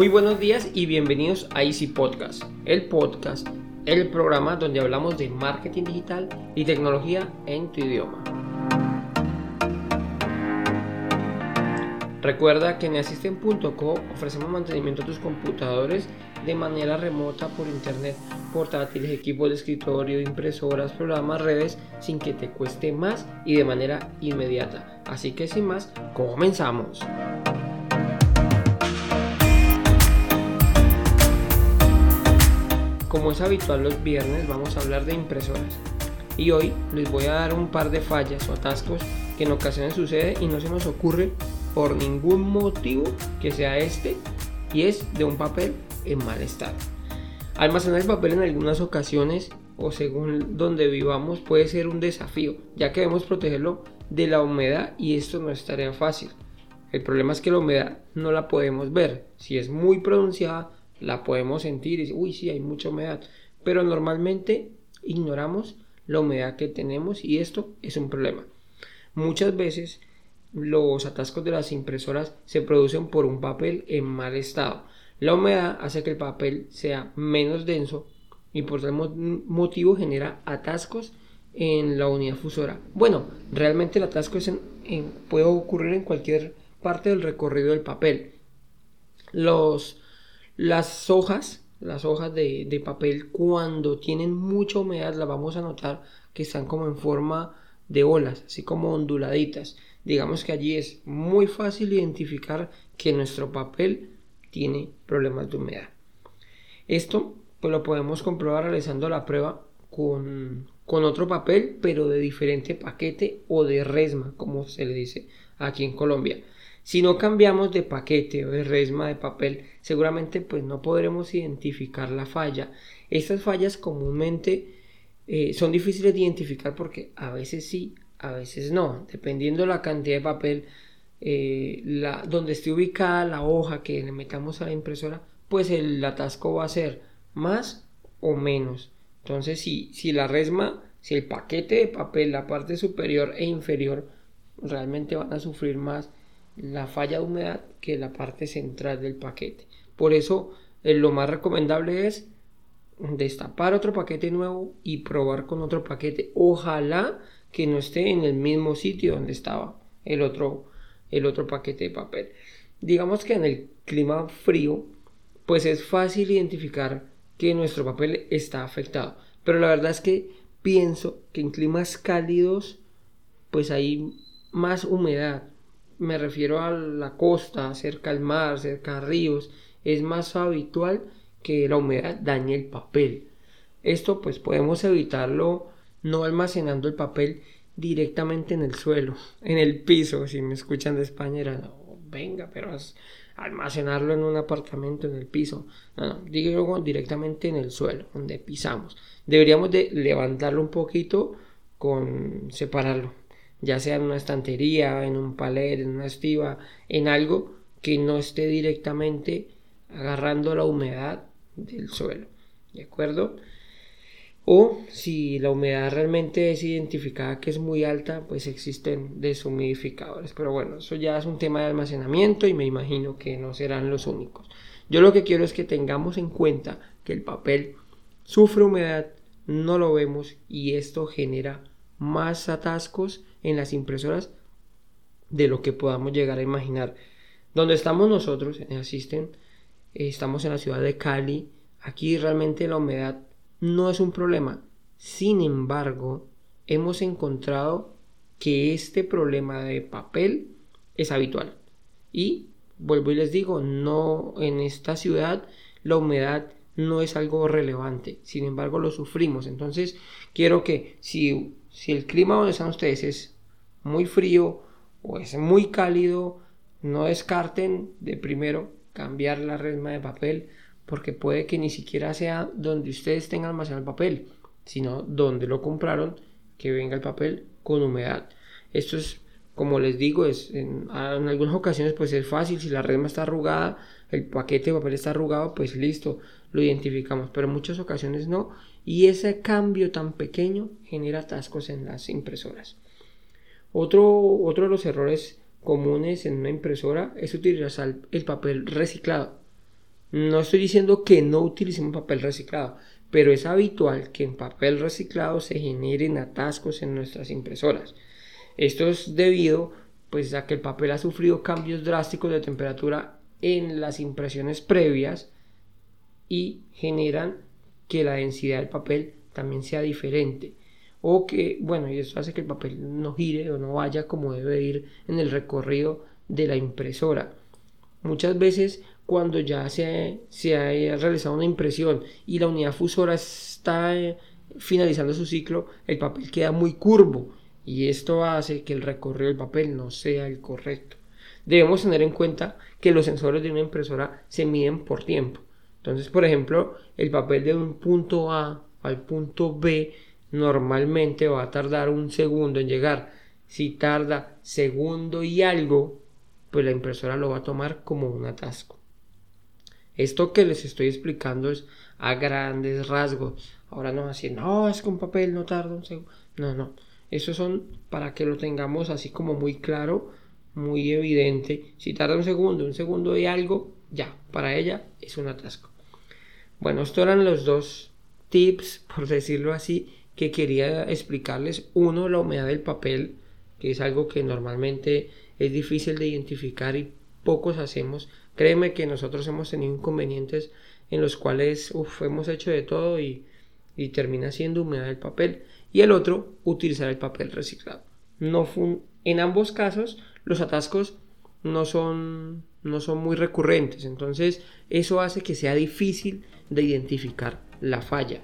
Muy buenos días y bienvenidos a Easy Podcast, el podcast, el programa donde hablamos de marketing digital y tecnología en tu idioma. Recuerda que en Assistant.co ofrecemos mantenimiento a tus computadores de manera remota por internet, portátiles, equipos de escritorio, impresoras, programas, redes, sin que te cueste más y de manera inmediata. Así que sin más, comenzamos. Como es habitual los viernes, vamos a hablar de impresoras. Y hoy les voy a dar un par de fallas o atascos que en ocasiones sucede y no se nos ocurre por ningún motivo que sea este y es de un papel en mal estado. Almacenar el papel en algunas ocasiones o según donde vivamos puede ser un desafío, ya que debemos protegerlo de la humedad y esto no es tarea fácil. El problema es que la humedad no la podemos ver. Si es muy pronunciada, la podemos sentir y decir, uy, sí, hay mucha humedad. Pero normalmente ignoramos la humedad que tenemos y esto es un problema. Muchas veces los atascos de las impresoras se producen por un papel en mal estado. La humedad hace que el papel sea menos denso y por tal motivo genera atascos en la unidad fusora. Bueno, realmente el atasco puede ocurrir en cualquier parte del recorrido del papel. Los, las hojas, las hojas de, de papel cuando tienen mucha humedad las vamos a notar que están como en forma de olas, así como onduladitas. Digamos que allí es muy fácil identificar que nuestro papel tiene problemas de humedad. Esto pues lo podemos comprobar realizando la prueba con, con otro papel, pero de diferente paquete o de resma, como se le dice aquí en Colombia. Si no cambiamos de paquete o de resma de papel, seguramente pues no podremos identificar la falla. Estas fallas comúnmente eh, son difíciles de identificar porque a veces sí, a veces no, dependiendo la cantidad de papel, eh, donde esté ubicada la hoja que le metamos a la impresora, pues el atasco va a ser más o menos. Entonces, si, si la resma, si el paquete de papel, la parte superior e inferior, realmente van a sufrir más la falla de humedad que la parte central del paquete. Por eso, eh, lo más recomendable es destapar otro paquete nuevo y probar con otro paquete. Ojalá que no esté en el mismo sitio donde estaba el otro, el otro paquete de papel. Digamos que en el clima frío, pues es fácil identificar que nuestro papel está afectado. Pero la verdad es que pienso que en climas cálidos, pues hay más humedad. Me refiero a la costa, cerca al mar, cerca a ríos. Es más habitual que la humedad dañe el papel. Esto pues podemos evitarlo no almacenando el papel directamente en el suelo, en el piso, si me escuchan de España era, venga, pero almacenarlo en un apartamento en el piso, no, no, digo directamente en el suelo, donde pisamos. Deberíamos de levantarlo un poquito con separarlo, ya sea en una estantería, en un palet, en una estiva, en algo que no esté directamente agarrando la humedad del suelo. ¿De acuerdo? O si la humedad realmente es identificada que es muy alta, pues existen deshumidificadores. Pero bueno, eso ya es un tema de almacenamiento y me imagino que no serán los únicos. Yo lo que quiero es que tengamos en cuenta que el papel sufre humedad, no lo vemos y esto genera más atascos en las impresoras de lo que podamos llegar a imaginar. Donde estamos nosotros en Asisten, estamos en la ciudad de Cali, aquí realmente la humedad no es un problema. Sin embargo, hemos encontrado que este problema de papel es habitual. Y vuelvo y les digo, no en esta ciudad la humedad no es algo relevante. Sin embargo, lo sufrimos. Entonces, quiero que si, si el clima donde están ustedes es muy frío o es muy cálido, no descarten de primero cambiar la resma de papel porque puede que ni siquiera sea donde ustedes tengan almacenado el papel, sino donde lo compraron, que venga el papel con humedad. Esto es, como les digo, es en, algunas ocasiones pues es fácil, si la resma está arrugada, el paquete de papel está arrugado, pues listo, lo identificamos, pero en muchas ocasiones no, y ese cambio tan pequeño genera atascos en las impresoras. Otro, otro de los errores comunes en una impresora es utilizar el papel reciclado No estoy diciendo que no utilicemos papel reciclado, pero es habitual que en papel reciclado se generen atascos en nuestras impresoras. Esto es debido pues a que el papel ha sufrido cambios drásticos de temperatura en las impresiones previas y generan que la densidad del papel también sea diferente. O que bueno y eso hace que el papel no gire o no vaya como debe ir en el recorrido de la impresora. Muchas veces cuando ya se, se ha realizado una impresión y la unidad fusora está eh, finalizando su ciclo el papel queda muy curvo y esto hace que el recorrido del papel no sea el correcto debemos tener en cuenta que los sensores de una impresora se miden por tiempo entonces por ejemplo el papel de un punto A al punto B normalmente va a tardar un segundo en llegar. Si tarda segundo y algo, pues la impresora lo va a tomar como un atasco. Esto que les estoy explicando es a grandes rasgos. Ahora no así, no, es que un papel no tarda un segundo. No, no. Eso son para que lo tengamos así como muy claro, muy evidente. Si tarda un segundo, un segundo y algo, ya, para ella es un atasco. Bueno, estos eran los dos tips, por decirlo así, que quería explicarles. Uno, la humedad del papel, que es algo que normalmente es difícil de identificar y pocos hacemos. Créeme que nosotros hemos tenido inconvenientes en los cuales hemos hecho de todo y, termina siendo humedad del papel. Y el otro, utilizar el papel reciclado. No en ambos casos, los atascos no son, no son muy recurrentes. Entonces, eso hace que sea difícil de identificar la falla.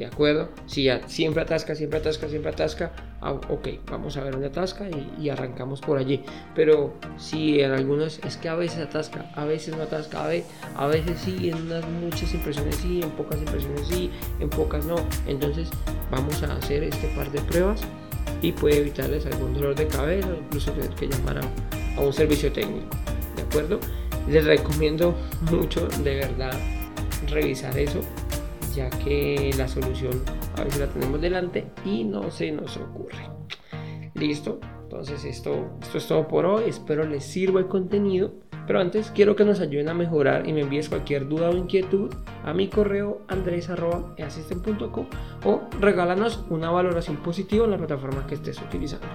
¿De acuerdo? Si ya siempre atasca, siempre atasca, siempre atasca, ah, ok, vamos a ver dónde atasca y, arrancamos por allí. Pero si en algunos es que a veces atasca, a veces no atasca, a veces, sí, en unas muchas impresiones sí, en pocas impresiones sí, en pocas no. Entonces vamos a hacer este par de pruebas y puede evitarles algún dolor de cabeza incluso tener que llamar a, a un servicio técnico. ¿De acuerdo? Les recomiendo mucho, de verdad, revisar eso ya que la solución a veces la tenemos delante y no se nos ocurre. Listo, entonces esto, esto es todo por hoy, espero les sirva el contenido. Pero antes quiero que nos ayuden a mejorar y me envíes cualquier duda o inquietud a mi correo andres.easisten.com o regálanos una valoración positiva en la plataforma que estés utilizando.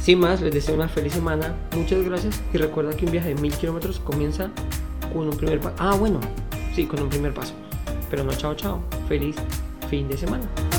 Sin más, les deseo una feliz semana, muchas gracias y recuerda que un viaje de mil kilómetros comienza con un primer paso. Ah, bueno, sí, con un primer paso. Pero no, chao, chao. Feliz fin de semana.